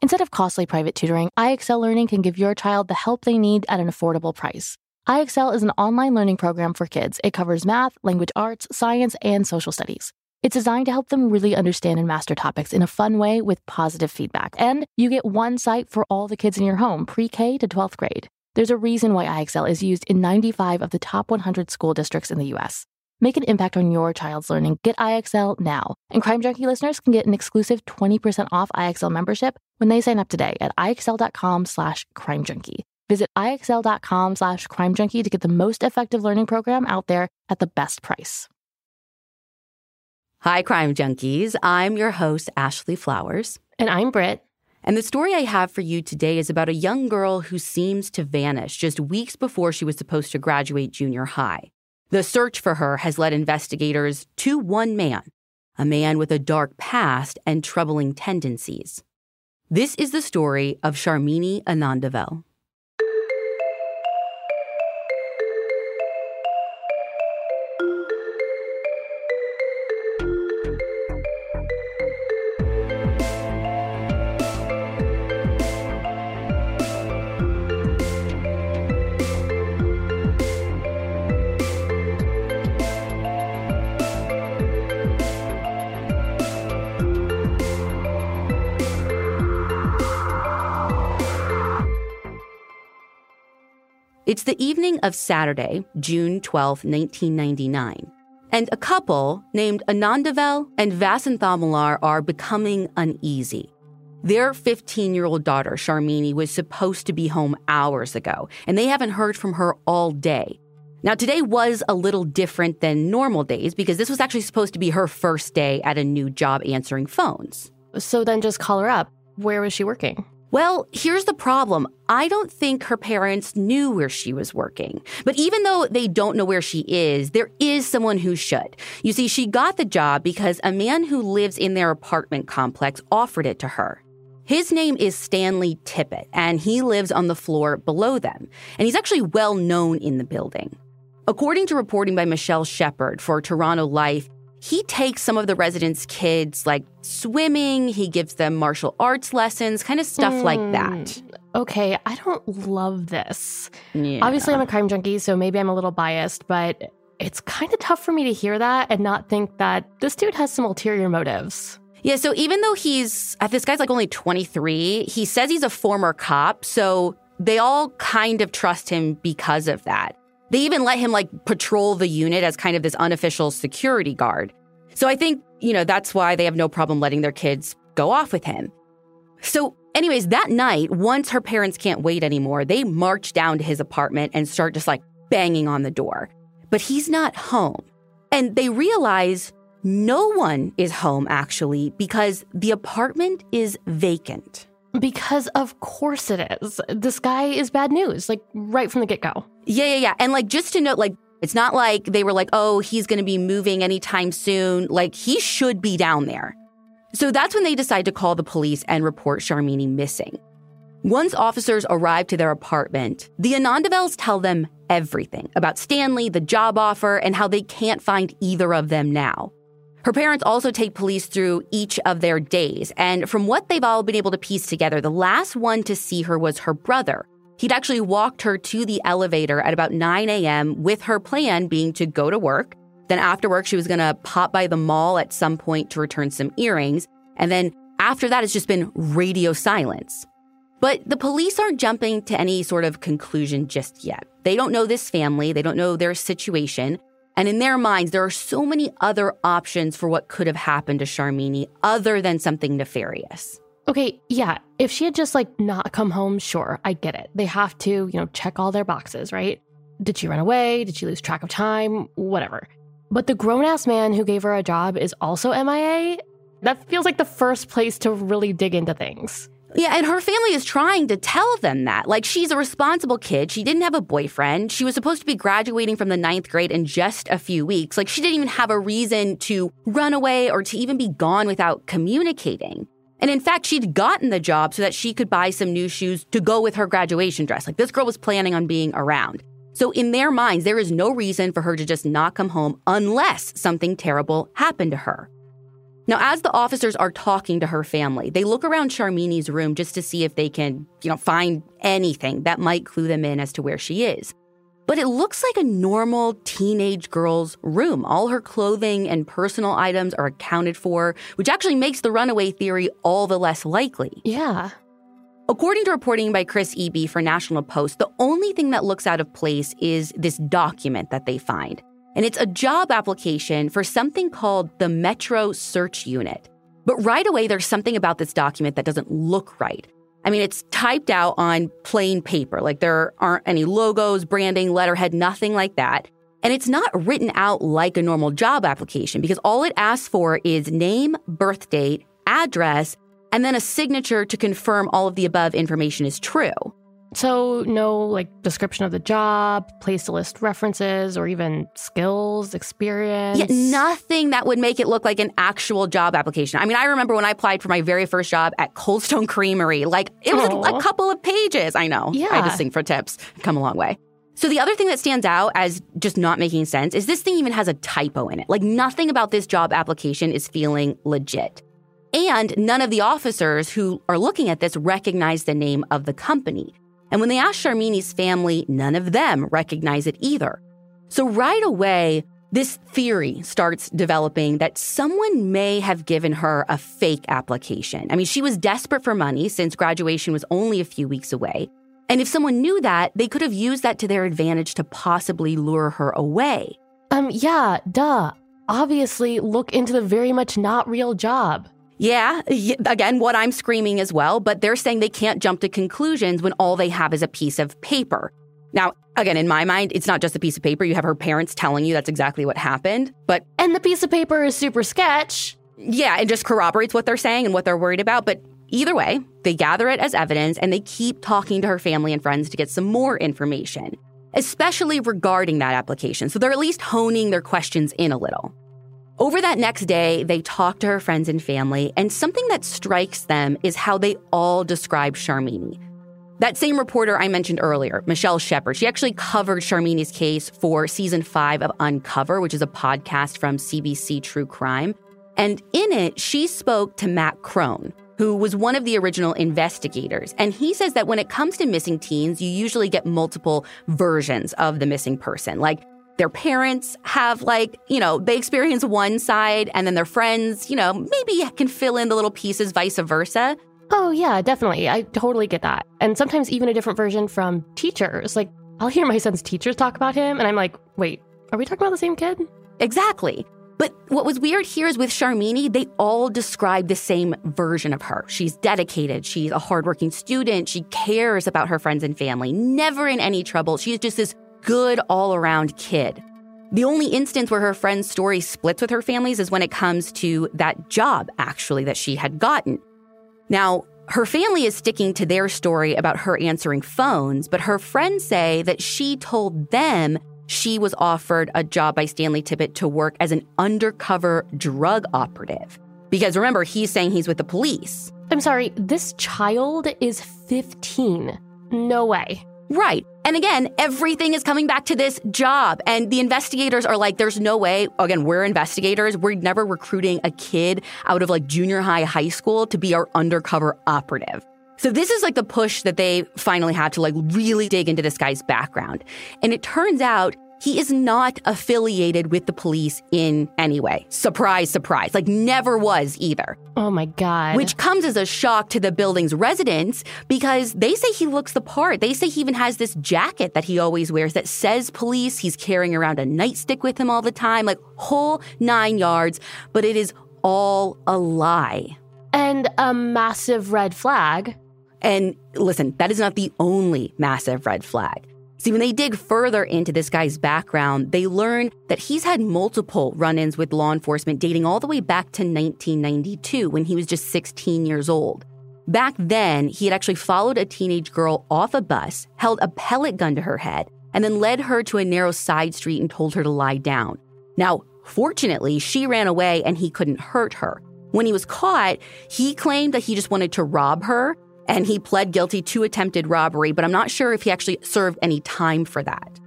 Instead of costly private tutoring, IXL Learning can give your child the help they need at an affordable price. IXL is an online learning program for kids. It covers math, language arts, science, and social studies. It's designed to help them really understand and master topics in a fun way with positive feedback. And you get one site for all the kids in your home, pre K to 12th grade. There's a reason why IXL is used in 95 of the top 100 school districts in the US. Make an impact on your child's learning. Get IXL now. And Crime Junkie listeners can get an exclusive 20% off IXL membership when they sign up today at IXL.com slash crime junkie. Visit IXL.com slash crime junkie to get the most effective learning program out there at the best price. Hi, crime junkies. I'm your host, Ashley Flowers. And I'm Britt. And the story I have for you today is about a young girl who seems to vanish just weeks before she was supposed to graduate junior high. The search for her has led investigators to one man, a man with a dark past and troubling tendencies. This is the story of Sharmini Anandavel. It's the evening of Saturday, June 12, 1999. And a couple named Anandavel and Vasanthamalar are becoming uneasy. Their 15 year old daughter, Sharmini, was supposed to be home hours ago, and they haven't heard from her all day. Now, today was a little different than normal days because this was actually supposed to be her first day at a new job answering phones. So then just call her up. Where was she working? Well, here's the problem. I don't think her parents knew where she was working. But even though they don't know where she is, there is someone who should. You see, she got the job because a man who lives in their apartment complex offered it to her. His name is Stanley Tippett, and he lives on the floor below them. And he's actually well known in the building. According to reporting by Michelle Shephard for Toronto Life, he takes some of the residents' kids, like swimming, he gives them martial arts lessons, kind of stuff mm, like that. Hmm, okay, I don't love this. Yeah. Obviously, I'm a crime junkie, so maybe I'm a little biased, but it's kind of tough for me to hear that and not think that this dude has some ulterior motives. Yeah, so even though he's, uh, this guy's like only 23, he says he's a former cop, so they all kind of trust him because of that. They even let him like patrol the unit as kind of this unofficial security guard. So I think, you know, that's why they have no problem letting their kids go off with him. So, anyways, that night, once her parents can't wait anymore, they march down to his apartment and start just like banging on the door. But he's not home. And they realize no one is home actually because the apartment is vacant. Because of course it is. This guy is bad news, like right from the get go. Yeah, yeah, yeah. And like just to note, like it's not like they were like, oh, he's going to be moving anytime soon. Like he should be down there. So that's when they decide to call the police and report Sharmini missing. Once officers arrive to their apartment, the Anandavels tell them everything about Stanley, the job offer, and how they can't find either of them now. Her parents also take police through each of their days, and from what they've all been able to piece together, the last one to see her was her brother. He'd actually walked her to the elevator at about 9 a.m., with her plan being to go to work. Then after work, she was going to pop by the mall at some point to return some earrings. And then after that, it's just been radio silence. But the police aren't jumping to any sort of conclusion just yet. They don't know this family, they don't know their situation. And in their minds, there are so many other options for what could have happened to Sharmini other than something nefarious. Okay, yeah, if she had just like not come home, sure, I get it. They have to, you know, check all their boxes, right? Did she run away? Did she lose track of time? Whatever. But the grown ass man who gave her a job is also MIA? That feels like the first place to really dig into things. Yeah, and her family is trying to tell them that. Like, she's a responsible kid. She didn't have a boyfriend. She was supposed to be graduating from the ninth grade in just a few weeks. Like, she didn't even have a reason to run away or to even be gone without communicating. And in fact, she'd gotten the job so that she could buy some new shoes to go with her graduation dress. Like, this girl was planning on being around. So, in their minds, there is no reason for her to just not come home unless something terrible happened to her. Now, as the officers are talking to her family, they look around Sharmini's room just to see if they can, you know, find anything that might clue them in as to where she is. But it looks like a normal teenage girl's room. All her clothing and personal items are accounted for, which actually makes the runaway theory all the less likely. Yeah. According to reporting by Chris Eby for National Post, the only thing that looks out of place is this document that they find and it's a job application for something called the Metro Search Unit. But right away, there's something about this document that doesn't look right. I mean, it's typed out on plain paper, like there aren't any logos, branding, letterhead, nothing like that. And it's not written out like a normal job application because all it asks for is name, birth date, address, and then a signature to confirm all of the above information is true. So, no like description of the job, place to list references, or even skills, experience. Yeah, nothing that would make it look like an actual job application. I mean, I remember when I applied for my very first job at Coldstone Creamery, like it was a, a, couple of pages. I know. Yeah. I just sing for tips. Come a long way. So the other thing that stands out as just not making sense is this thing even has a typo in it. Like nothing about this job application is feeling legit. And none of the officers who are looking at this recognize the name of the company. And when they ask Sharmini's family, none of them recognize it either. So right away, this theory starts developing that someone may have given her a fake application. I mean, she was desperate for money since graduation was only a few weeks away. And if someone knew that, they could have used that to their advantage to possibly lure her away. Um, yeah, duh. Obviously, look into the very much not real job. Yeah, again, what I'm screaming as well, but they're saying they can't jump to conclusions when all they have is a piece of paper. Now, again, in my mind, it's not just a piece of paper. You have her parents telling you that's exactly what happened, but. And the piece of paper is super sketch. Yeah, it just corroborates what they're saying and what they're worried about. But either way, they gather it as evidence and they keep talking to her family and friends to get some more information, especially regarding that application. So they're at least honing their questions in a little. Over that next day, they talk to her friends and family, and something that strikes them is how they all describe Sharmini. That same reporter I mentioned earlier, Michelle Shephard, she actually covered Sharmini's case for season five of Uncover, which is a podcast from CBC True Crime. And in it, she spoke to Matt Crone, who was one of the original investigators. And he says that when it comes to missing teens, you usually get multiple versions of the missing person. Like their parents have like, you know, they experience one side and then their friends, you know, maybe can fill in the little pieces vice versa. Oh, yeah, definitely. I totally get that. And sometimes even a different version from teachers. Like, I'll hear my son's teachers talk about him, and I'm like, wait, are we talking about the same kid? Exactly. But what was weird here is with Sharmini, they all describe the same version of her. She's dedicated, she's a hardworking student, she cares about her friends and family, never in any trouble. She's just this good all around kid. The only instance where her friend's story splits with her family's is when it comes to that job, actually, that she had gotten. Now, her family is sticking to their story about her answering phones, but her friends say that she told them she was offered a job by Stanley Tippett to work as an undercover drug operative. Because remember, he's saying he's with the police. I'm sorry, this child is 15. No way. Right. And again, everything is coming back to this job. And the investigators are like, there's no way. Again, we're investigators. We're never recruiting a kid out of like junior high, high school to be our undercover operative. So this is like the push that they finally had to like really dig into this guy's background. And it turns out he is not affiliated with the police in any way. Surprise, surprise. Like, never was either. Oh my God. Which comes as a shock to the building's residents because they say he looks the part. They say he even has this jacket that he always wears that says police. He's carrying around a nightstick with him all the time, like, whole nine yards. But it is all a lie. And a massive red flag. And listen, that is not the only massive red flag. See, when they dig further into this guy's background, they learn that he's had multiple run ins with law enforcement dating all the way back to 1992 when he was just 16 years old. Back then, he had actually followed a teenage girl off a bus, held a pellet gun to her head, and then led her to a narrow side street and told her to lie down. Now, fortunately, she ran away and he couldn't hurt her. When he was caught, he claimed that he just wanted to rob her and he pled guilty to attempted robbery, but I'm not sure if he actually served any time for that.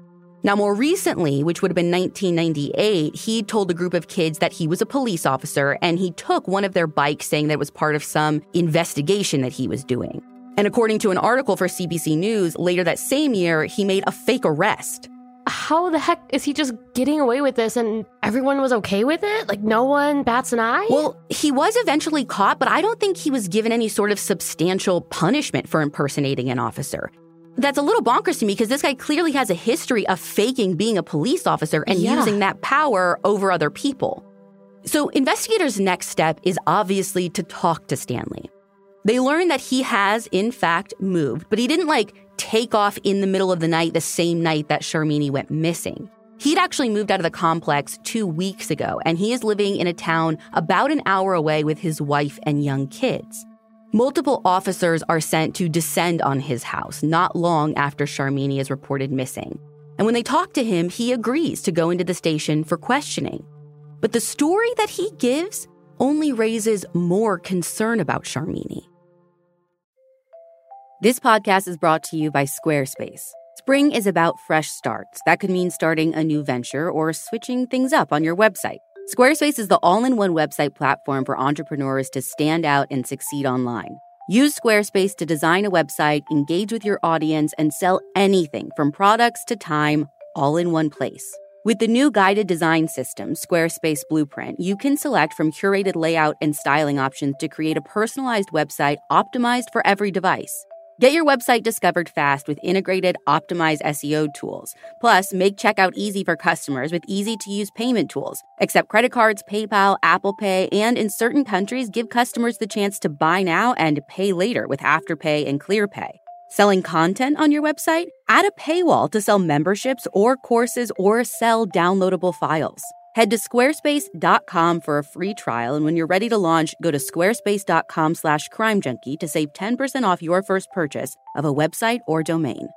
Now, more recently, which would have been 1998, he told a group of kids that he was a police officer and he took one of their bikes saying that it was part of some investigation that he was doing. And according to an article for CBC News, later that same year, he made a fake arrest how the heck is he just getting away with this and everyone was okay with it? Like no one bats an eye? Well, he was eventually caught, but I don't think he was given any sort of substantial punishment for impersonating an officer. That's a little bonkers to me because this guy clearly has a history of faking being a police officer and yeah. using that power over other people. So, investigators' next step is obviously to talk to Stanley. They learn that he has, in fact, moved, but he didn't like take off in the middle of the night the same night that Sharmini went missing. He'd actually moved out of the complex two weeks ago, and he is living in a town about an hour away with his wife and young kids. Multiple officers are sent to descend on his house not long after Sharmini is reported missing. And when they talk to him, he agrees to go into the station for questioning. But the story that he gives only raises more concern about Sharmini. This podcast is brought to you by Squarespace. Spring is about fresh starts. That could mean starting a new venture or switching things up on your website. Squarespace is the all in one website platform for entrepreneurs to stand out and succeed online. Use Squarespace to design a website, engage with your audience, and sell anything from products to time all in one place. With the new guided design system, Squarespace Blueprint, you can select from curated layout and styling options to create a personalized website optimized for every device. Get your website discovered fast with integrated, optimized SEO tools. Plus, make checkout easy for customers with easy to use payment tools. Accept credit cards, PayPal, Apple Pay, and in certain countries, give customers the chance to buy now and pay later with Afterpay and ClearPay. Selling content on your website? Add a paywall to sell memberships or courses or sell downloadable files. Head to squarespace.com for a free trial, and when you're ready to launch, go to squarespace.com slash crimejunkie to save 10% off your first purchase of a website or domain.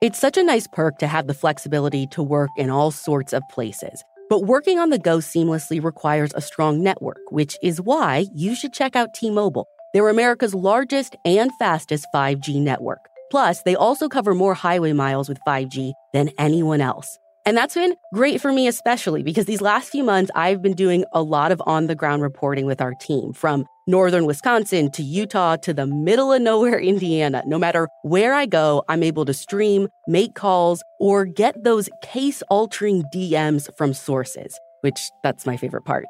It's such a nice perk to have the flexibility to work in all sorts of places. But working on the go seamlessly requires a strong network, which is why you should check out T-Mobile. They're America's largest and fastest 5G network. Plus, they also cover more highway miles with 5G than anyone else. And that's been great for me, especially because these last few months, I've been doing a lot of on the ground reporting with our team from northern Wisconsin to Utah to the middle of nowhere, Indiana. No matter where I go, I'm able to stream, make calls, or get those case altering DMs from sources, which that's my favorite part.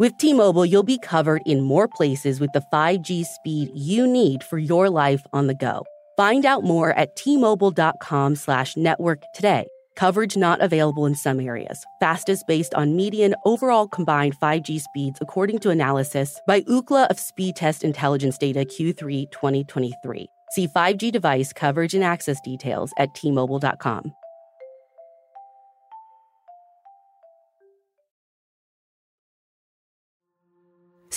With T Mobile, you'll be covered in more places with the 5G speed you need for your life on the go. Find out more at tmobile.com slash network today. Coverage not available in some areas. Fastest based on median overall combined 5G speeds according to analysis by Ookla of Speed Test Intelligence Data Q3 2023. See 5G device coverage and access details at tmobile.com.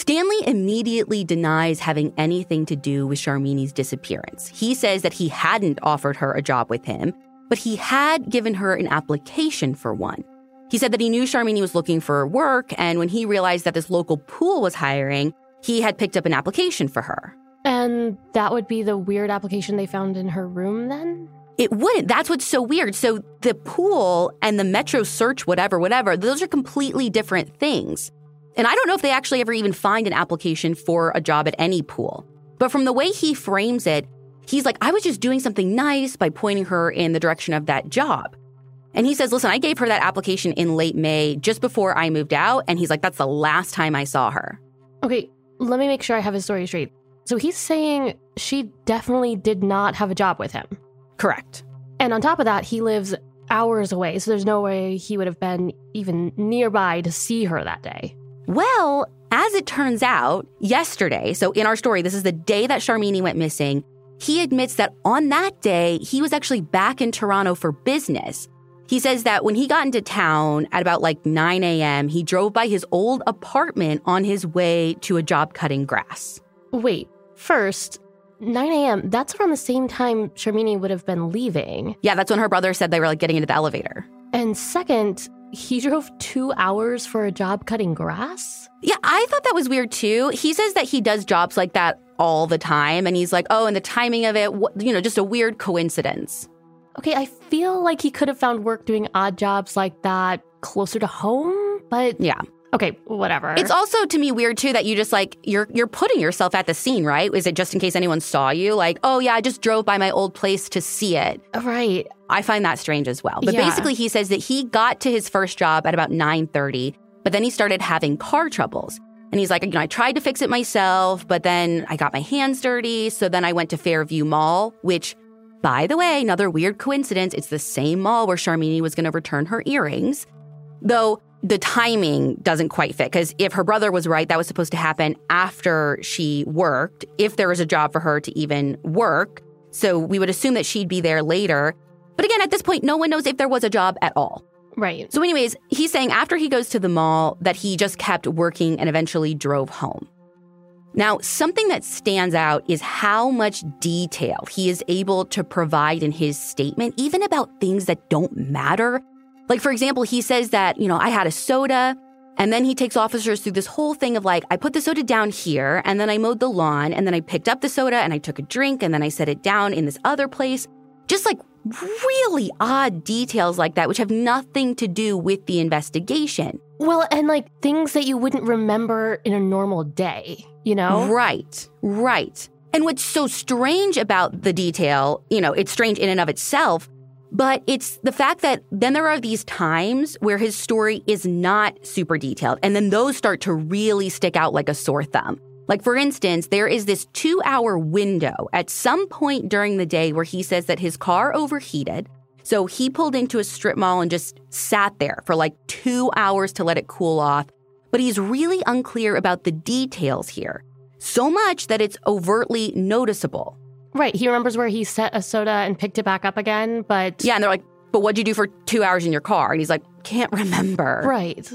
Stanley immediately denies having anything to do with Sharmini's disappearance. He says that he hadn't offered her a job with him, but he had given her an application for one. He said that he knew Sharmini was looking for work, and when he realized that this local pool was hiring, he had picked up an application for her. And that would be the weird application they found in her room then? It wouldn't. That's what's so weird. So the pool and the Metro search, whatever, whatever, those are completely different things. And I don't know if they actually ever even find an application for a job at any pool. But from the way he frames it, he's like, I was just doing something nice by pointing her in the direction of that job. And he says, Listen, I gave her that application in late May, just before I moved out. And he's like, That's the last time I saw her. Okay, let me make sure I have his story straight. So he's saying she definitely did not have a job with him. Correct. And on top of that, he lives hours away, so there's no way he would have been even nearby to see her that day. Well, as it turns out, yesterday, so in our story, this is the day that Sharmini went missing, he admits that on that day, he was actually back in Toronto for business. He says that when he got into town at about like 9 a.m., he drove by his old apartment on his way to a job cutting grass. Wait, first, 9 a.m., that's around the same time Sharmini would have been leaving. Yeah, that's when her brother said they were like getting into the elevator. And second, he drove two hours for a job cutting grass? Yeah, I thought that was weird too. He says that he does jobs like that all the time. And he's like, oh, and the timing of it, you know, just a weird coincidence. Okay, I feel like he could have found work doing odd jobs like that closer to home, but yeah. Okay, whatever. It's also to me weird too that you just like you're you're putting yourself at the scene, right? Is it just in case anyone saw you? Like, oh yeah, I just drove by my old place to see it. Uh, right. I find that strange as well. But yeah. basically he says that he got to his first job at about 9:30, but then he started having car troubles. And he's like, you know, I tried to fix it myself, but then I got my hands dirty, so then I went to Fairview Mall, which by the way, another weird coincidence, it's the same mall where Sharmini was going to return her earrings. Though the timing doesn't quite fit because if her brother was right, that was supposed to happen after she worked, if there was a job for her to even work. So we would assume that she'd be there later. But again, at this point, no one knows if there was a job at all. Right. So, anyways, he's saying after he goes to the mall that he just kept working and eventually drove home. Now, something that stands out is how much detail he is able to provide in his statement, even about things that don't matter like, for example, he says that, you know, I had a soda. And then he takes officers through this whole thing of like, I put the soda down here and then I mowed the lawn and then I picked up the soda and I took a drink and then I set it down in this other place. Just like really odd details like that, which have nothing to do with the investigation. Well, and like things that you wouldn't remember in a normal day, you know? Right, right. And what's so strange about the detail, you know, it's strange in and of itself, but it's the fact that then there are these times where his story is not super detailed. And then those start to really stick out like a sore thumb. Like, for instance, there is this two hour window at some point during the day where he says that his car overheated. So he pulled into a strip mall and just sat there for like two hours to let it cool off. But he's really unclear about the details here. So much that it's overtly noticeable. Right. He remembers where he set a soda and picked it back up again, but. Yeah, and they're like, but what'd you do for two hours in your car? And he's like, can't remember. Right.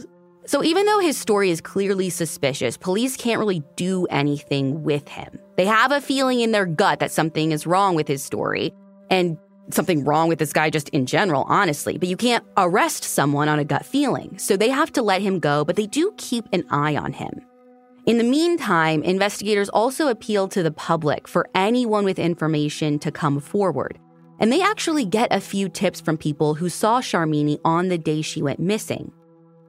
So even though his story is clearly suspicious, police can't really do anything with him. They have a feeling in their gut that something is wrong with his story and something wrong with this guy just in general, honestly. But you can't arrest someone on a gut feeling. So they have to let him go, but they do keep an eye on him. In the meantime, investigators also appeal to the public for anyone with information to come forward. And they actually get a few tips from people who saw Sharmini on the day she went missing.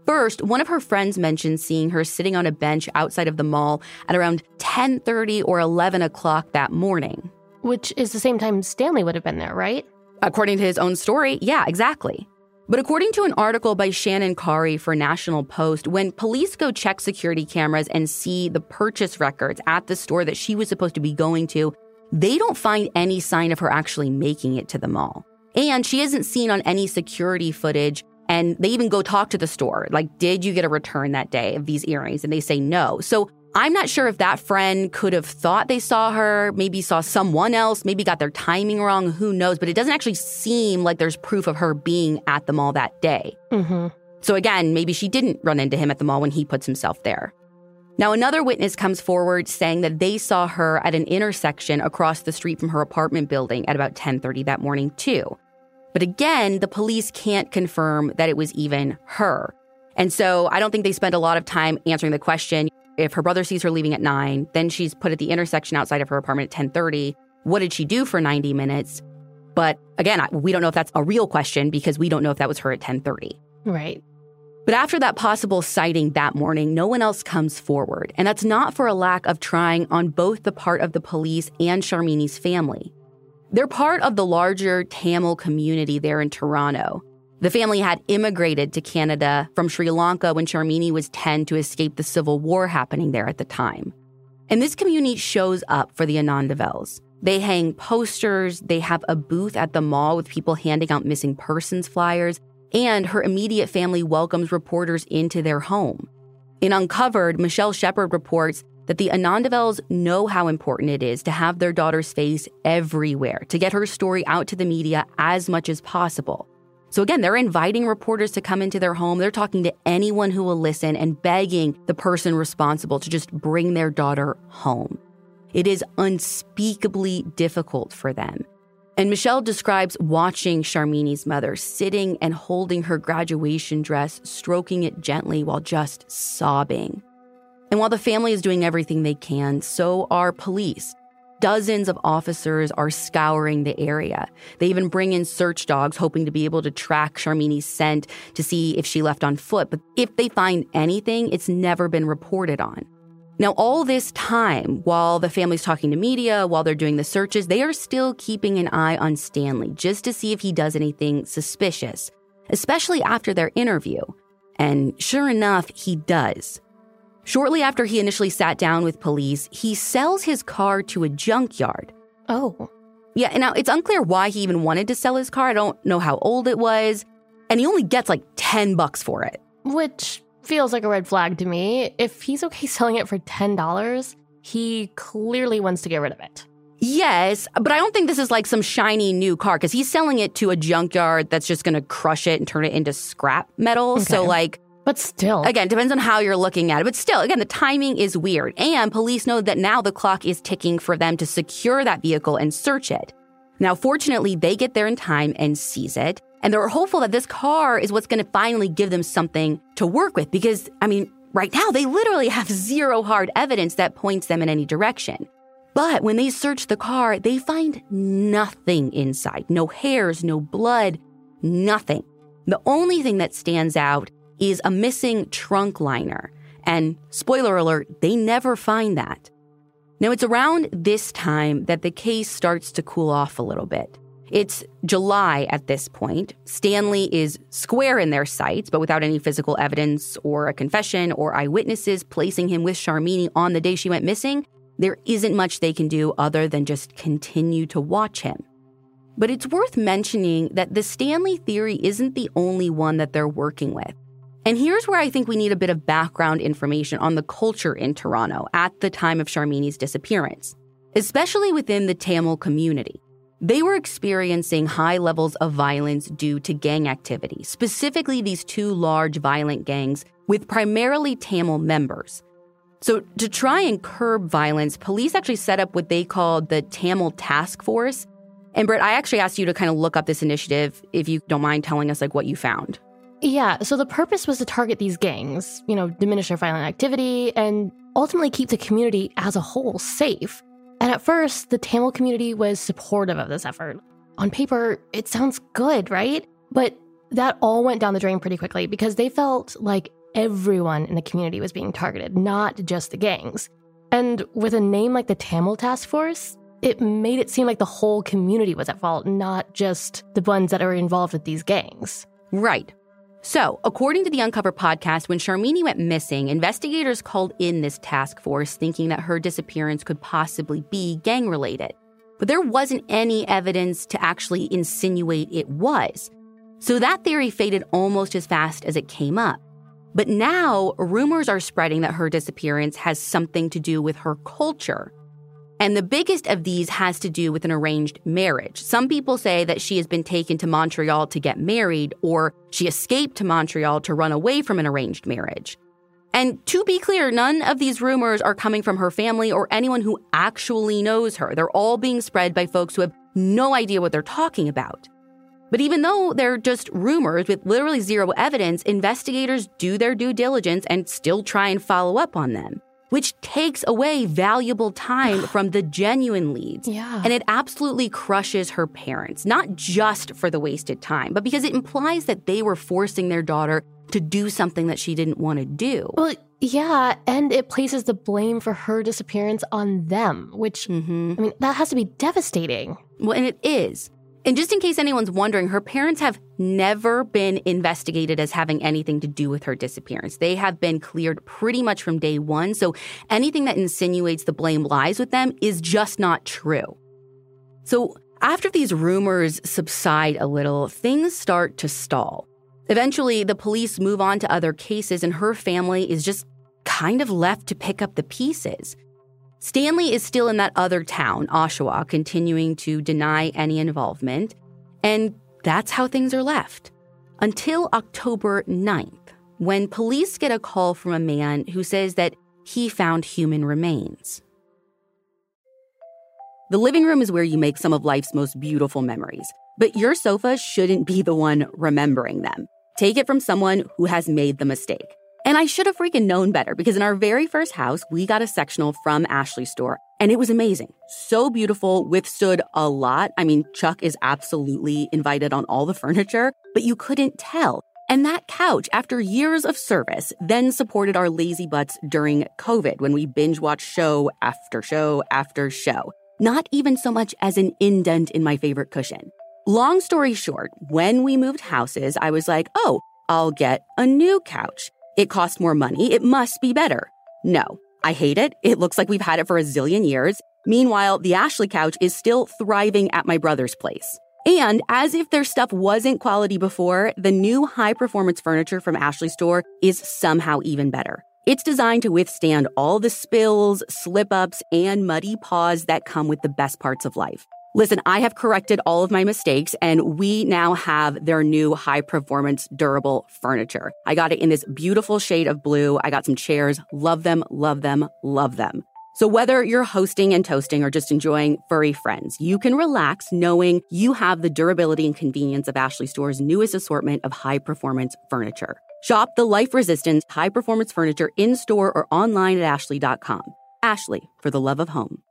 First, one of her friends mentioned seeing her sitting on a bench outside of the mall at around 10:30 or 11 o'clock that morning. Which is the same time Stanley would have been there, right? According to his own story, yeah, exactly. But according to an article by Shannon Kari for National Post, when police go check security cameras and see the purchase records at the store that she was supposed to be going to, they don't find any sign of her actually making it to the mall. And she isn't seen on any security footage. And they even go talk to the store. Like, did you get a return that day of these earrings? And they say no. So I'm not sure if that friend could have thought they saw her, maybe saw someone else, maybe got their timing wrong, who knows, but it doesn't actually seem like there's proof of her being at the mall that day. Mm-hmm. So again, maybe she didn't run into him at the mall when he puts himself there. Now, another witness comes forward saying that they saw her at an intersection across the street from her apartment building at about 10:30 that morning too. But again, the police can't confirm that it was even her. And so I don't think they spent a lot of time answering the question. If her brother sees her leaving at 9, then she's put at the intersection outside of her apartment at 10:30. What did she do for 90 minutes? But again, we don't know if that's a real question because we don't know if that was her at 10:30. Right. But after that possible sighting that morning, no one else comes forward. And that's not for a lack of trying on both the part of the police and Sharmini's family. They're part of the larger Tamil community there in Toronto. The family had immigrated to Canada from Sri Lanka when Sharmini was 10 to escape the civil war happening there at the time. And this community shows up for the Anandavels. They hang posters, they have a booth at the mall with people handing out missing persons flyers, and her immediate family welcomes reporters into their home. In Uncovered, Michelle Shephard reports that the Anandavels know how important it is to have their daughter's face everywhere, to get her story out to the media as much as possible. So again, they're inviting reporters to come into their home. They're talking to anyone who will listen and begging the person responsible to just bring their daughter home. It is unspeakably difficult for them. And Michelle describes watching Sharmini's mother sitting and holding her graduation dress, stroking it gently while just sobbing. And while the family is doing everything they can, so are police. Dozens of officers are scouring the area. They even bring in search dogs, hoping to be able to track Sharmini's scent to see if she left on foot. But if they find anything, it's never been reported on. Now, all this time, while the family's talking to media, while they're doing the searches, they are still keeping an eye on Stanley just to see if he does anything suspicious, especially after their interview. And sure enough, he does. Shortly after he initially sat down with police, he sells his car to a junkyard. Oh. Yeah, and now it's unclear why he even wanted to sell his car. I don't know how old it was. And he only gets like 10 bucks for it. Which feels like a red flag to me. If he's okay selling it for $10, he clearly wants to get rid of it. Yes, but I don't think this is like some shiny new car because he's selling it to a junkyard that's just going to crush it and turn it into scrap metal. Okay. So, like, but still. Again, depends on how you're looking at it. But still, again, the timing is weird. And police know that now the clock is ticking for them to secure that vehicle and search it. Now, fortunately, they get there in time and seize it. And they're hopeful that this car is what's going to finally give them something to work with because, I mean, right now they literally have zero hard evidence that points them in any direction. But when they search the car, they find nothing inside no hairs, no blood, nothing. The only thing that stands out is a missing trunk liner. And spoiler alert, they never find that. Now, it's around this time that the case starts to cool off a little bit. It's July at this point. Stanley is square in their sights, but without any physical evidence or a confession or eyewitnesses placing him with Sharmini on the day she went missing. There isn't much they can do other than just continue to watch him. But it's worth mentioning that the Stanley theory isn't the only one that they're working with. And here's where I think we need a bit of background information on the culture in Toronto at the time of Sharmini's disappearance, especially within the Tamil community. They were experiencing high levels of violence due to gang activity, specifically these two large violent gangs with primarily Tamil members. So, to try and curb violence, police actually set up what they called the Tamil Task Force. And Britt, I actually asked you to kind of look up this initiative if you don't mind telling us like what you found. Yeah, so the purpose was to target these gangs, you know, diminish their violent activity and ultimately keep the community as a whole safe. And at first, the Tamil community was supportive of this effort. On paper, it sounds good, right? But that all went down the drain pretty quickly because they felt like everyone in the community was being targeted, not just the gangs. And with a name like the Tamil Task Force, it made it seem like the whole community was at fault, not just the ones that are involved with these gangs. Right. So, according to the Uncover podcast, when Sharmini went missing, investigators called in this task force thinking that her disappearance could possibly be gang related. But there wasn't any evidence to actually insinuate it was. So that theory faded almost as fast as it came up. But now, rumors are spreading that her disappearance has something to do with her culture. And the biggest of these has to do with an arranged marriage. Some people say that she has been taken to Montreal to get married, or she escaped to Montreal to run away from an arranged marriage. And to be clear, none of these rumors are coming from her family or anyone who actually knows her. They're all being spread by folks who have no idea what they're talking about. But even though they're just rumors with literally zero evidence, investigators do their due diligence and still try and follow up on them, which takes away valuable time from the genuine leads. Yeah. And it absolutely crushes her parents, not just for the wasted time, but because it implies that they were forcing their daughter to do something that she didn't want to do. Well, yeah, and it places the blame for her disappearance on them, which, Mm-hmm. I mean, that has to be devastating. Well, and it is. And just in case anyone's wondering, her parents have never been investigated as having anything to do with her disappearance. They have been cleared pretty much from day one. So anything that insinuates the blame lies with them is just not true. So after these rumors subside a little, things start to stall. Eventually, the police move on to other cases, and her family is just kind of left to pick up the pieces. Stanley is still in that other town, Oshawa, continuing to deny any involvement. And that's how things are left. Until October 9th, when police get a call from a man who says that he found human remains. The living room is where you make some of life's most beautiful memories, but your sofa shouldn't be the one remembering them. Take it from someone who has made the mistake. And I should have freaking known better because in our very first house, we got a sectional from Ashley's store and it was amazing. So beautiful, withstood a lot. I mean, Chuck is absolutely invited on all the furniture, but you couldn't tell. And that couch, after years of service, then supported our lazy butts during COVID when we binge watched show after show after show. Not even so much as an indent in my favorite cushion. Long story short, when we moved houses, I was like, oh, I'll get a new couch. It costs more money. It must be better. No, I hate it. It looks like we've had it for a zillion years. Meanwhile, the Ashley couch is still thriving at my brother's place. And as if their stuff wasn't quality before, the new high performance furniture from Ashley Store is somehow even better. It's designed to withstand all the spills, slip ups, and muddy paws that come with the best parts of life. Listen, I have corrected all of my mistakes and we now have their new high performance durable furniture. I got it in this beautiful shade of blue. I got some chairs. Love them, love them, love them. So whether you're hosting and toasting or just enjoying furry friends, you can relax knowing you have the durability and convenience of Ashley Store's newest assortment of high performance furniture. Shop the life resistant high performance furniture in store or online at ashley.com. Ashley, for the love of home.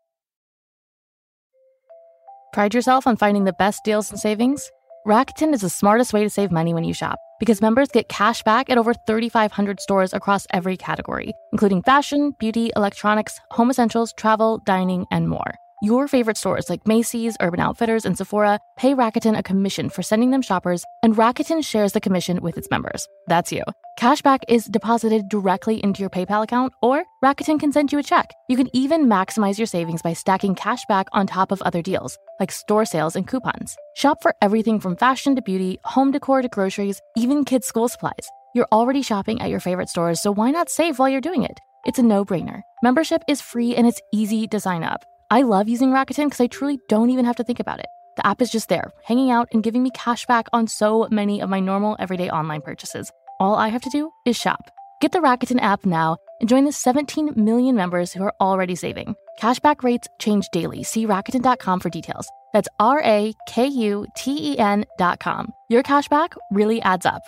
Pride yourself on finding the best deals and savings? Rakuten is the smartest way to save money when you shop because members get cash back at over 3,500 stores across every category, including fashion, beauty, electronics, home essentials, travel, dining, and more. Your favorite stores like Macy's, Urban Outfitters, and Sephora pay Rakuten a commission for sending them shoppers, and Rakuten shares the commission with its members. That's you. Cashback is deposited directly into your PayPal account, or Rakuten can send you a check. You can even maximize your savings by stacking cashback on top of other deals, like store sales and coupons. Shop for everything from fashion to beauty, home decor to groceries, even kids' school supplies. You're already shopping at your favorite stores, so why not save while you're doing it? It's a no brainer. Membership is free and it's easy to sign up. I love using Rakuten because I truly don't even have to think about it. The app is just there, hanging out and giving me cash back on so many of my normal everyday online purchases. All I have to do is shop. Get the Rakuten app now and join the 17 million members who are already saving. Cashback rates change daily. See Rakuten.com for details. That's R A K U T E N.com. Your cashback really adds up.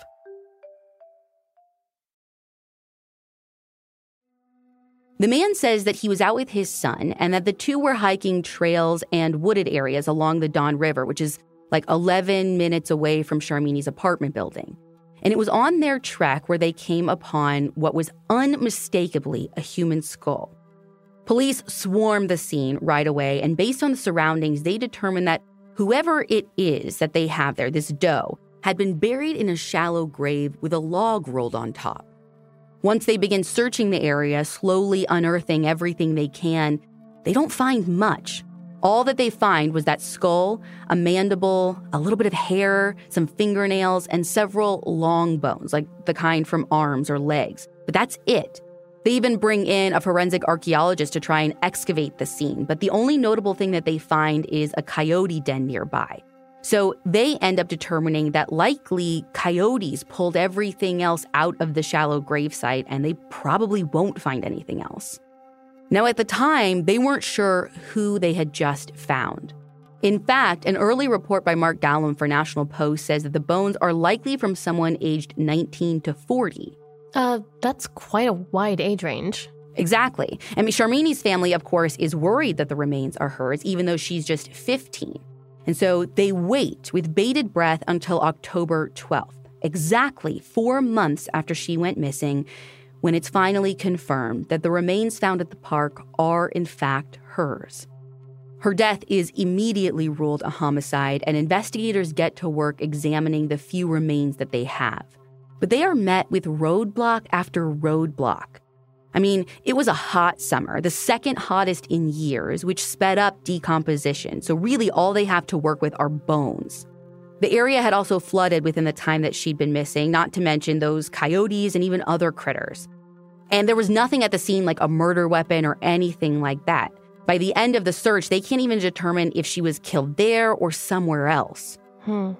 The man says that he was out with his son and that the two were hiking trails and wooded areas along the Don River, which is like 11 minutes away from Sharmini's apartment building. And it was on their trek where they came upon what was unmistakably a human skull. Police swarmed the scene right away, and based on the surroundings, they determined that whoever it is that they have there, this doe, had been buried in a shallow grave with a log rolled on top. Once they begin searching the area, slowly unearthing everything they can, they don't find much. All that they find was that skull, a mandible, a little bit of hair, some fingernails, and several long bones, like the kind from arms or legs. But that's it. They even bring in a forensic archaeologist to try and excavate the scene, but the only notable thing that they find is a coyote den nearby. So they end up determining that likely coyotes pulled everything else out of the shallow gravesite and they probably won't find anything else. Now, at the time, they weren't sure who they had just found. In fact, an early report by Mark Gallim for National Post says that the bones are likely from someone aged 19 to 40. Uh, that's quite a wide age range. Exactly. I mean, Sharmini's family, of course, is worried that the remains are hers, even though she's just 15. And so they wait with bated breath until October 12th, exactly four months after she went missing, when it's finally confirmed that the remains found at the park are, in fact, hers. Her death is immediately ruled a homicide, and investigators get to work examining the few remains that they have. But they are met with roadblock after roadblock. I mean, it was a hot summer, the second hottest in years, which sped up decomposition. So, really, all they have to work with are bones. The area had also flooded within the time that she'd been missing, not to mention those coyotes and even other critters. And there was nothing at the scene like a murder weapon or anything like that. By the end of the search, they can't even determine if she was killed there or somewhere else. Hmm.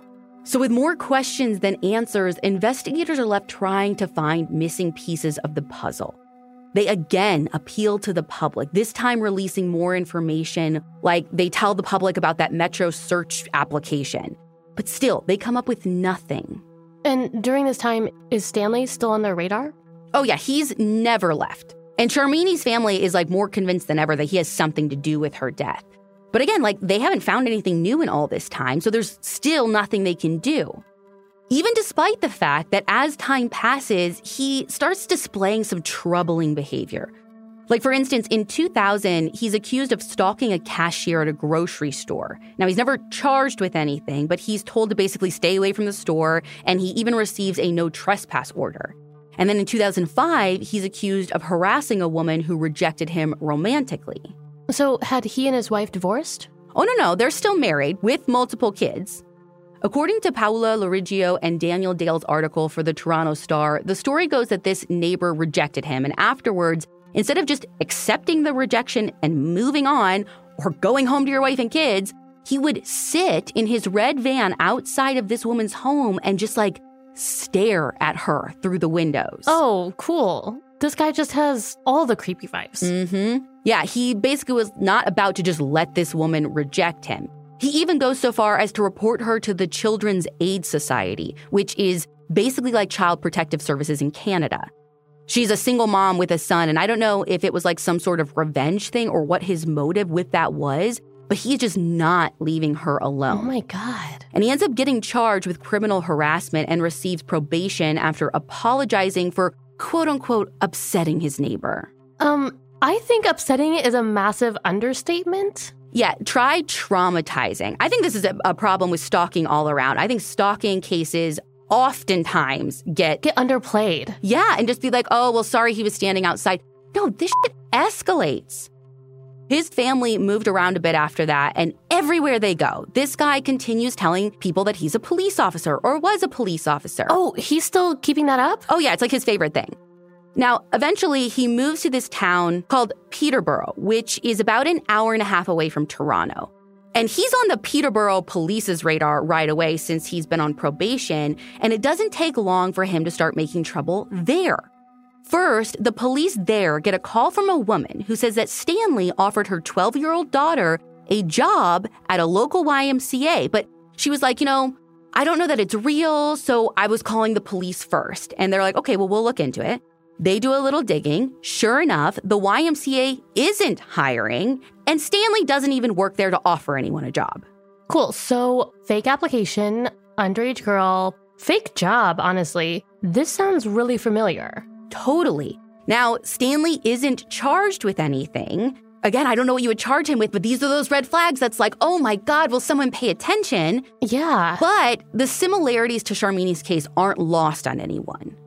So, with more questions than answers, investigators are left trying to find missing pieces of the puzzle. They again appeal to the public, this time releasing more information, like they tell the public about that Metro search application. But still, they come up with nothing. And during this time, is Stanley still on their radar? Oh, yeah, he's never left. And Sharmini's family is like more convinced than ever that he has something to do with her death. But again, like they haven't found anything new in all this time, so there's still nothing they can do even despite the fact that as time passes, he starts displaying some troubling behavior. Like, for instance, in 2000, he's accused of stalking a cashier at a grocery store. Now, he's never charged with anything, but he's told to basically stay away from the store, and he even receives a no trespass order. And then in 2005, he's accused of harassing a woman who rejected him romantically. So, had he and his wife divorced? Oh, no, no, they're still married with multiple kids. According to Paola Loriggio and Daniel Dale's article for the Toronto Star, the story goes that this neighbor rejected him, and afterwards, instead of just accepting the rejection and moving on or going home to your wife and kids, he would sit in his red van outside of this woman's home and just like stare at her through the windows. Oh, cool. This guy just has all the creepy vibes. Mm-hmm. Yeah, he basically was not about to just let this woman reject him. He even goes so far as to report her to the Children's Aid Society, which is basically like Child Protective Services in Canada. She's a single mom with a son, and I don't know if it was like some sort of revenge thing or what his motive with that was, but he's just not leaving her alone. Oh my God. And he ends up getting charged with criminal harassment and receives probation after apologizing for quote unquote upsetting his neighbor. Um, I think upsetting is a massive understatement. Yeah, try traumatizing. I think this is a, a, problem with stalking all around. I think stalking cases oftentimes get get underplayed. Yeah, and just be like, "Oh, well, sorry, he was standing outside." No, this shit escalates. His family moved around a bit after that, and everywhere they go, this guy continues telling people that he's a police officer or was a police officer. Oh, he's still keeping that up? Oh, yeah, it's like his favorite thing. Now, eventually, he moves to this town called Peterborough, which is about an hour and a half away from Toronto. And he's on the Peterborough police's radar right away since he's been on probation, and it doesn't take long for him to start making trouble there. First, the police there get a call from a woman who says that Stanley offered her 12 year old daughter a job at a local YMCA, but she was like, you know, I don't know that it's real, so I was calling the police first. And they're like, okay, well, we'll look into it. They do a little digging. Sure enough, the YMCA isn't hiring, and Stanley doesn't even work there to offer anyone a job. Cool. So, fake application, underage girl, fake job, honestly. This sounds really familiar. Totally. Now, Stanley isn't charged with anything. Again, I don't know what you would charge him with, but these are those red flags that's like, oh my God, will someone pay attention? Yeah. But the similarities to Sharmini's case aren't lost on anyone.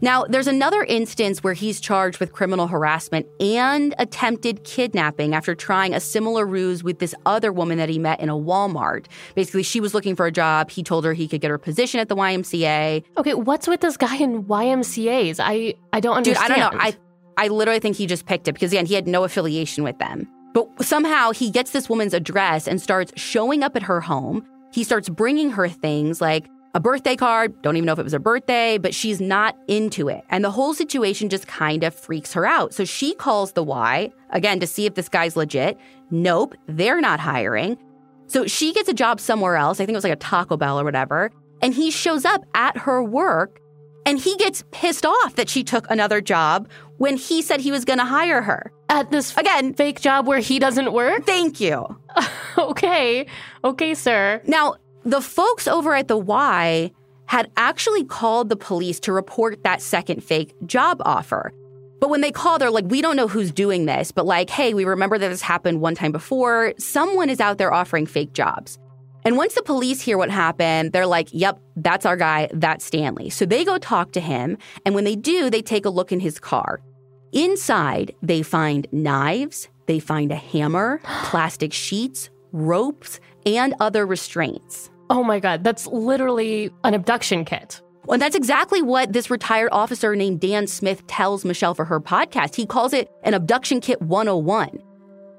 Now, there's another instance where he's charged with criminal harassment and attempted kidnapping after trying a similar ruse with this other woman that he met in a Walmart. Basically, she was looking for a job. He told her he could get her a position at the YMCA. Okay, what's with this guy in YMCAs? I I don't understand. Dude, I don't know. I I literally think he just picked it because again, he had no affiliation with them. But somehow he gets this woman's address and starts showing up at her home. He starts bringing her things like a birthday card. Don't even know if it was her birthday, but she's not into it. And the whole situation just kind of freaks her out. So she calls the Y again to see if this guy's legit. Nope, they're not hiring. So she gets a job somewhere else. I think it was like a Taco Bell or whatever. And he shows up at her work and he gets pissed off that she took another job when he said he was going to hire her. At this again fake job where he doesn't work? Thank you. okay. Okay, sir. Now, the folks over at the Y had actually called the police to report that second fake job offer. But when they call, they're like, we don't know who's doing this, but like, hey, we remember that this happened one time before. Someone is out there offering fake jobs. And once the police hear what happened, they're like, yep, that's our guy, that's Stanley. So they go talk to him. And when they do, they take a look in his car. Inside, they find knives, they find a hammer, plastic sheets, ropes, and other restraints. Oh my God, that's literally an abduction kit. And that's exactly what this retired officer named Dan Smith tells Michelle for her podcast. He calls it an abduction kit 101.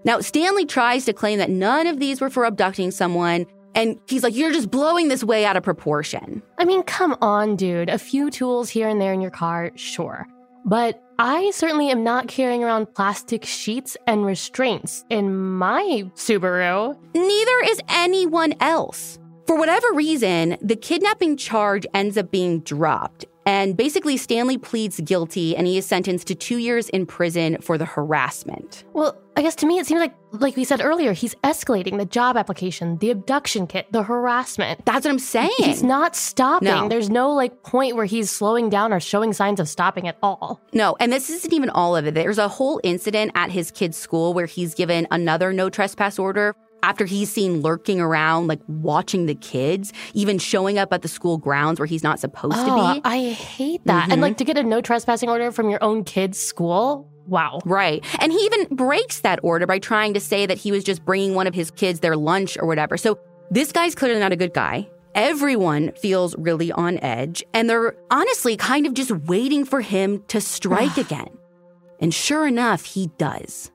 Now, Stanley tries to claim that none of these were for abducting someone. And he's like, you're just blowing this way out of proportion. I mean, come on, dude. A few tools here and there in your car, sure. But I certainly am not carrying around plastic sheets and restraints in my Subaru. Neither is anyone else. For whatever reason, the kidnapping charge ends up being dropped. And basically, Stanley pleads guilty and he is sentenced to two years in prison for the harassment. Well, I guess to me, it seems like, like we said earlier, he's escalating the job application, the abduction kit, the harassment. That's what I'm saying. He's not stopping. No. There's no like point where he's slowing down or showing signs of stopping at all. No, and this isn't even all of it. There's a whole incident at his kid's school where he's given another no trespass order after he's seen lurking around, like watching the kids, even showing up at the school grounds where he's not supposed oh, to be. I hate that. Mm-hmm. And like to get a no trespassing order from your own kid's school. Wow. Right. And he even breaks that order by trying to say that he was just bringing one of his kids their lunch or whatever. So this guy's clearly not a good guy. Everyone feels really on edge, and they're honestly kind of just waiting for him to strike again. And sure enough, he does.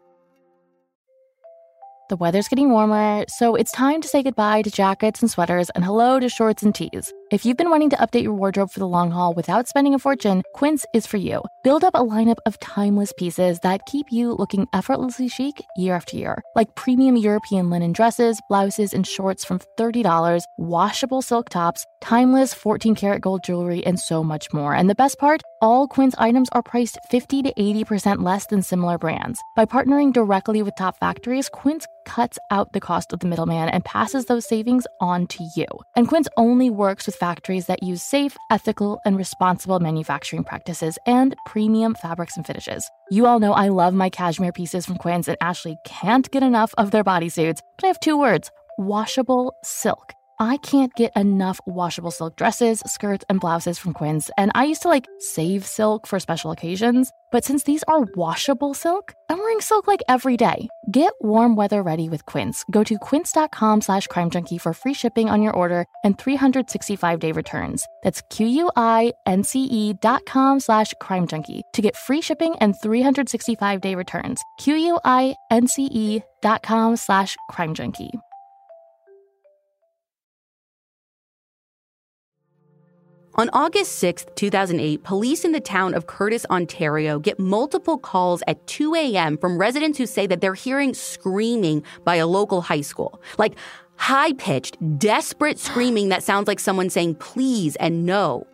The weather's getting warmer, so it's time to say goodbye to jackets and sweaters and hello to shorts and tees. If you've been wanting to update your wardrobe for the long haul without spending a fortune, Quince is for you. Build up a lineup of timeless pieces that keep you looking effortlessly chic year after year, like premium European linen dresses, blouses, and shorts from $30, washable silk tops, timeless 14 karat gold jewelry, and so much more. And the best part? All Quince items are priced 50 to 80% less than similar brands. By partnering directly with top factories, Quince cuts out the cost of the middleman and passes those savings on to you. And Quince only works with factories that use safe, ethical, and responsible manufacturing practices and premium fabrics and finishes. You all know I love my cashmere pieces from Quince, and Ashley can't get enough of their bodysuits, but I have two words washable silk. I can't get enough washable silk dresses, skirts, and blouses from Quince, and I used to like save silk for special occasions. But since these are washable silk, I'm wearing silk like every day. Get warm weather ready with Quince. Go to quince.com slash crime junkie for free shipping on your order and 365 day returns. That's Q-U-I-N-C-E dot com slash crime junkie to get free shipping and 365 day returns. Q-U-I-N-C-E dot com slash crime junkie. On August 6, 2008, police in the town of Courtice, Ontario get multiple calls at 2 a.m. from residents who say that they're hearing screaming by a local high school. Like high pitched, desperate screaming that sounds like someone saying please and no.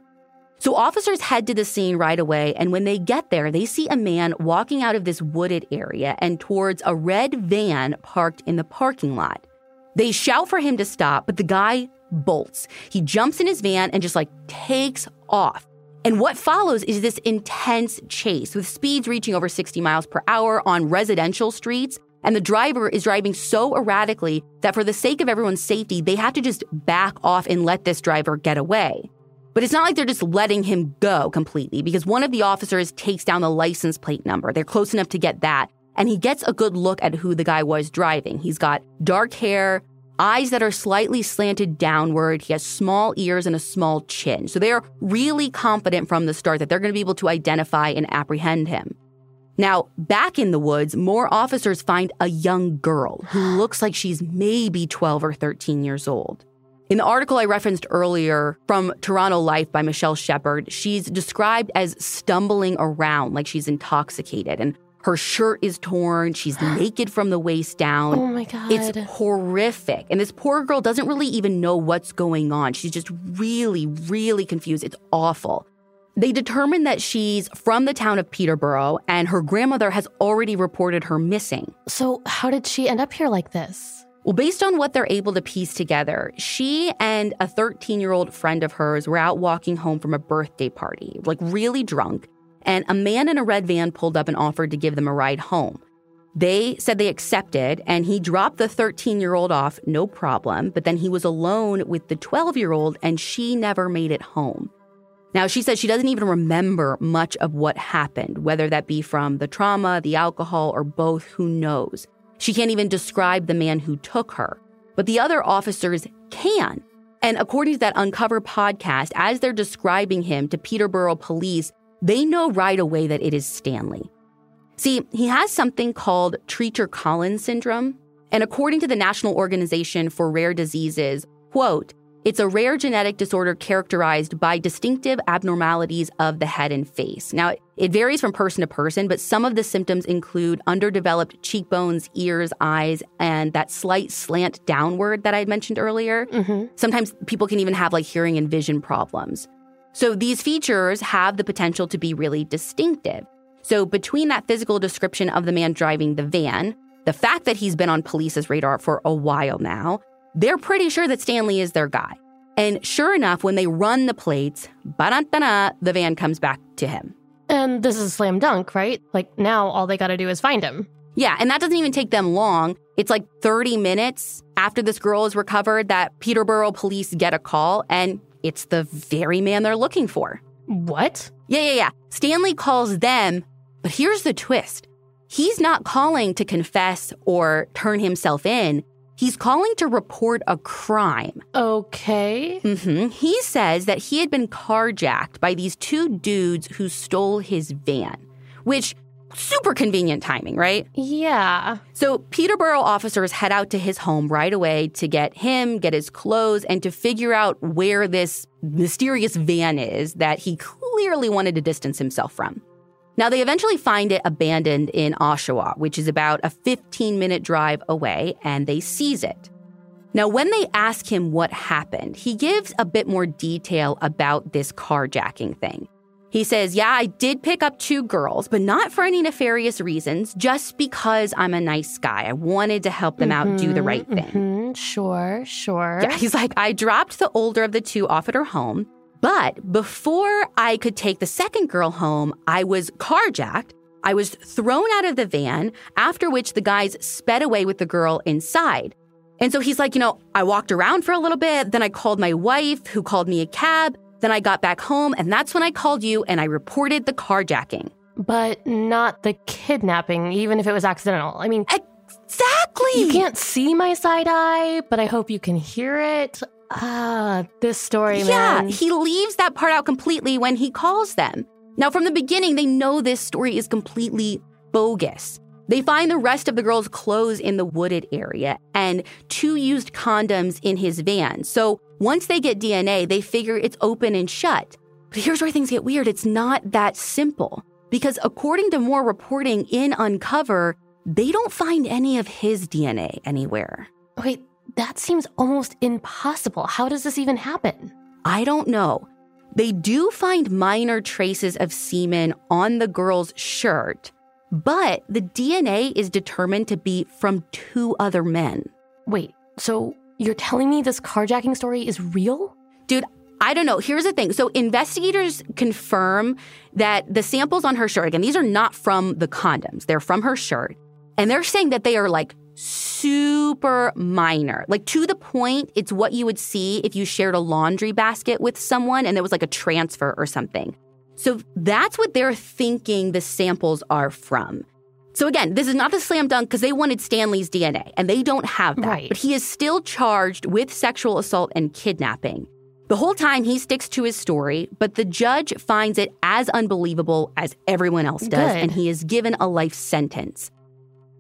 So officers head to the scene right away, and when they get there, they see a man walking out of this wooded area and towards a red van parked in the parking lot. They shout for him to stop, but the guy bolts. He jumps in his van and just like takes off. And what follows is this intense chase with speeds reaching over 60 miles per hour on residential streets. And the driver is driving so erratically that for the sake of everyone's safety, they have to just back off and let this driver get away. But it's not like they're just letting him go completely because one of the officers takes down the license plate number. They're close enough to get that. And he gets a good look at who the guy was driving. He's got dark hair, eyes that are slightly slanted downward. He has small ears and a small chin. So they are really confident from the start that they're going to be able to identify and apprehend him. Now, back in the woods, more officers find a young girl who looks like she's maybe 12 or 13 years old. In the article I referenced earlier from Toronto Life by Michelle Shephard, she's described as stumbling around like she's intoxicated. And Her shirt is torn. She's naked from the waist down. Oh my God. It's horrific. And this poor girl doesn't really even know what's going on. She's just really, really confused. It's awful. They determine that she's from the town of Peterborough and her grandmother has already reported her missing. So, how did she end up here like this? Well, based on what they're able to piece together, she and a 13 year old friend of hers were out walking home from a birthday party, like really drunk, and a man in a red van pulled up and offered to give them a ride home. They said they accepted, and he dropped the 13 year old off, no problem, but then he was alone with the 12 year old, and she never made it home. Now, she says she doesn't even remember much of what happened, whether that be from the trauma, the alcohol, or both, who knows. She can't even describe the man who took her. But the other officers can. And according to that Uncover podcast, as they're describing him to Peterborough police, they know right away that it is Stanley. See, he has something called Treacher Collins syndrome. And according to the National Organization for Rare Diseases, quote, it's a rare genetic disorder characterized by distinctive abnormalities of the head and face. Now, it varies from person to person, but some of the symptoms include underdeveloped cheekbones, ears, eyes, and that slight slant downward that I mentioned earlier. Mm-hmm. Sometimes people can even have like hearing and vision problems. So these features have the potential to be really distinctive. So between that physical description of the man driving the van, the fact that he's been on police's radar for a while now, they're pretty sure that Stanley is their guy. And sure enough, when they run the plates, the van comes back to him. And this is a slam dunk, right? Like now all they got to do is find him. Yeah, and that doesn't even take them long. It's like 30 minutes after this girl is recovered that Peterborough police get a call, and it's the very man they're looking for. What? Yeah, yeah, yeah. Stanley calls them, but here's the twist he's not calling to confess or turn himself in. He's calling to report a crime. Okay. Mm-hmm. He says that he had been carjacked by these two dudes who stole his van, which super convenient timing, right? Yeah. So Peterborough officers head out to his home right away to get him, get his clothes, and to figure out where this mysterious van is that he clearly wanted to distance himself from. Now, they eventually find it abandoned in Oshawa, which is about a 15 minute drive away, and they seize it. Now, when they ask him what happened, he gives a bit more detail about this carjacking thing. He says, Yeah, I did pick up two girls, but not for any nefarious reasons, just because I'm a nice guy. I wanted to help them mm-hmm, out, do the right thing. Mm-hmm, sure, sure. Yeah, he's like, I dropped the older of the two off at her home. But before I could take the second girl home, I was carjacked. I was thrown out of the van, after which the guys sped away with the girl inside. And so he's like, you know, I walked around for a little bit, then I called my wife, who called me a cab, then I got back home, and that's when I called you and I reported the carjacking. But not the kidnapping, even if it was accidental. I mean, exactly. You can't see my side eye, but I hope you can hear it. Ah, this story, yeah, man. Yeah, he leaves that part out completely when he calls them. Now, from the beginning, they know this story is completely bogus. They find the rest of the girl's clothes in the wooded area and two used condoms in his van. So once they get DNA, they figure it's open and shut. But here's where things get weird it's not that simple. Because according to more reporting in Uncover, they don't find any of his DNA anywhere. Wait, that seems almost impossible. How does this even happen? I don't know. They do find minor traces of semen on the girl's shirt, but the DNA is determined to be from two other men. Wait, so you're telling me this carjacking story is real? Dude, I don't know. Here's the thing. So investigators confirm that the samples on her shirt, again, these are not from the condoms, they're from her shirt. And they're saying that they are like super minor. Like to the point, it's what you would see if you shared a laundry basket with someone and there was like a transfer or something. So that's what they're thinking the samples are from. So again, this is not the slam dunk because they wanted Stanley's DNA and they don't have that. Right. But he is still charged with sexual assault and kidnapping. The whole time he sticks to his story, but the judge finds it as unbelievable as everyone else does, Good. and he is given a life sentence.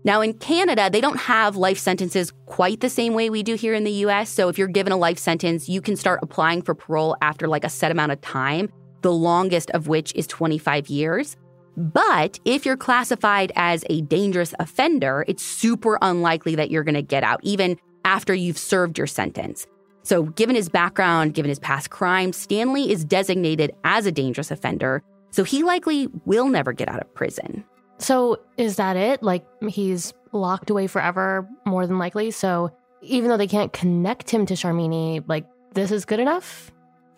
Now, in Canada, they don't have life sentences quite the same way we do here in the US. So, if you're given a life sentence, you can start applying for parole after like a set amount of time, the longest of which is 25 years. But if you're classified as a dangerous offender, it's super unlikely that you're going to get out, even after you've served your sentence. So, given his background, given his past crimes, Stanley is designated as a dangerous offender, so he likely will never get out of prison. So, is that it? Like, he's locked away forever, more than likely. So, even though they can't connect him to Sharmini, like, this is good enough?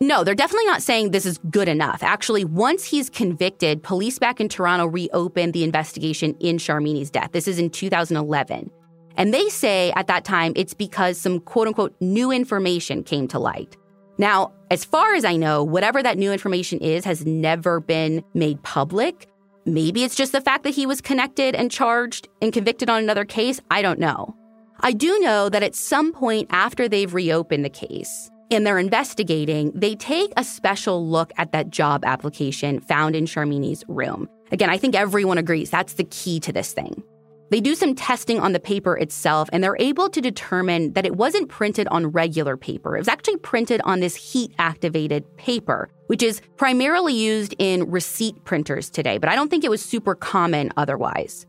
No, they're definitely not saying this is good enough. Actually, once he's convicted, police back in Toronto reopened the investigation in Sharmini's death. This is in 2011. And they say at that time it's because some quote unquote new information came to light. Now, as far as I know, whatever that new information is has never been made public. Maybe it's just the fact that he was connected and charged and convicted on another case. I don't know. I do know that at some point after they've reopened the case, and they're investigating, they take a special look at that job application found in Sharmini's room. Again, I think everyone agrees that's the key to this thing. They do some testing on the paper itself, and they're able to determine that it wasn't printed on regular paper. It was actually printed on this heat activated paper, which is primarily used in receipt printers today, but I don't think it was super common otherwise.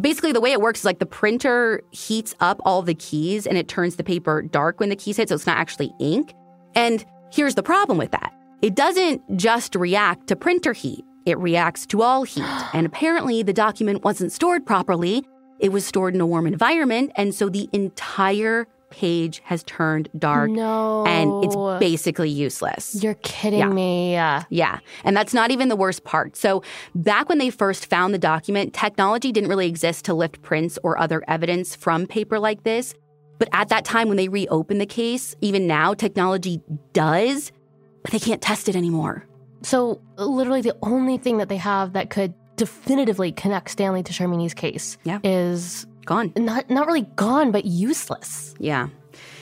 Basically, the way it works is like the printer heats up all the keys and it turns the paper dark when the keys hit, so it's not actually ink. And here's the problem with that it doesn't just react to printer heat, it reacts to all heat. and apparently, the document wasn't stored properly. It was stored in a warm environment. And so the entire page has turned dark. No. And it's basically useless. You're kidding Yeah. me. Yeah. And that's not even the worst part. So, back when they first found the document, technology didn't really exist to lift prints or other evidence from paper like this. But at that time, when they reopened the case, even now, technology does, but they can't test it anymore. So, literally, the only thing that they have that could definitively connect Stanley to Sharmini's case Yeah. is Gone. not not really gone, but useless. Yeah.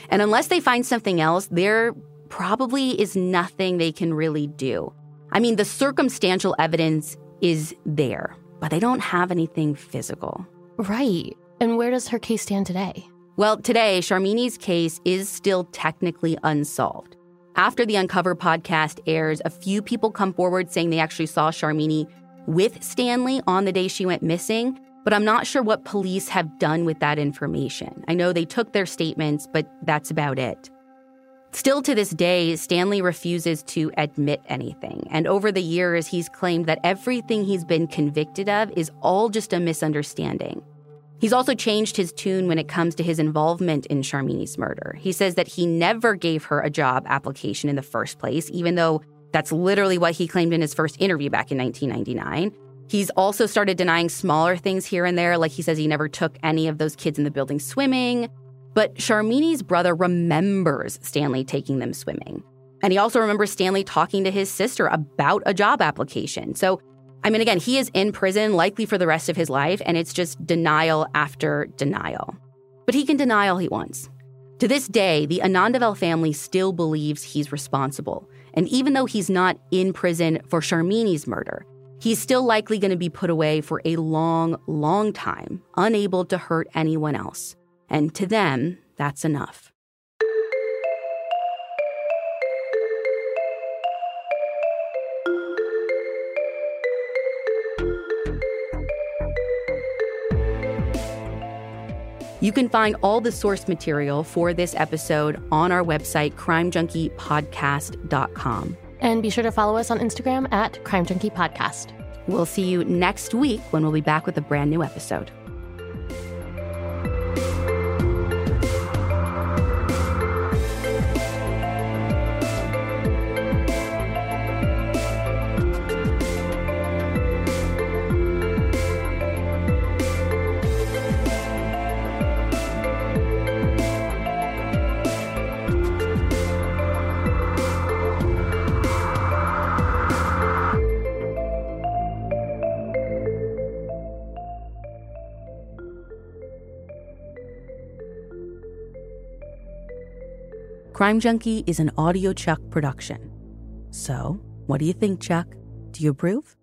And unless they find something else, there probably is nothing they can really do. I mean, the circumstantial evidence is there, but they don't have anything physical. Right. And where does her case stand today? Well, today, Sharmini's case is still technically unsolved. After the Uncover podcast airs, a few people come forward saying they actually saw Sharmini with Stanley on the day she went missing, but I'm not sure what police have done with that information. I know they took their statements, but that's about it. Still to this day, Stanley refuses to admit anything. And over the years, he's claimed that everything he's been convicted of is all just a misunderstanding. He's also changed his tune when it comes to his involvement in Sharmini's murder. He says that he never gave her a job application in the first place, even though that's literally what he claimed in his first interview back in 1999. He's also started denying smaller things here and there, like he says he never took any of those kids in the building swimming. But Sharmini's brother remembers Stanley taking them swimming. And he also remembers Stanley talking to his sister about a job application. So, I mean, again, he is in prison likely for the rest of his life, and it's just denial after denial. But he can deny all he wants. To this day, the Anandavel family still believes he's responsible. And even though he's not in prison for Sharmini's murder, he's still likely going to be put away for a long, long time, unable to hurt anyone else. And to them, that's enough. You can find all the source material for this episode on our website, crimejunkiepodcast.com. And be sure to follow us on Instagram at Crime Junkie Podcast. We'll see you next week when we'll be back with a brand new episode. Crime Junkie is an Audio Chuck production. So, what do you think, Chuck? Do you approve?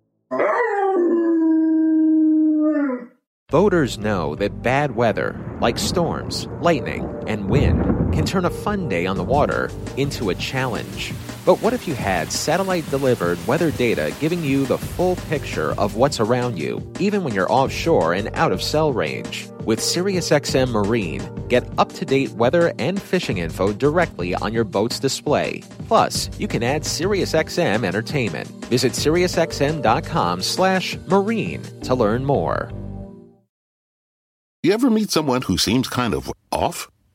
Voters know that bad weather, like storms, lightning, and wind, can turn a fun day on the water into a challenge. But what if you had satellite delivered weather data giving you the full picture of what's around you, even when you're offshore and out of cell range? With SiriusXM Marine, get up to date weather and fishing info directly on your boat's display. Plus, you can add SiriusXM entertainment. Visit SiriusXM.com/slash marine to learn more. You ever meet someone who seems kind of off?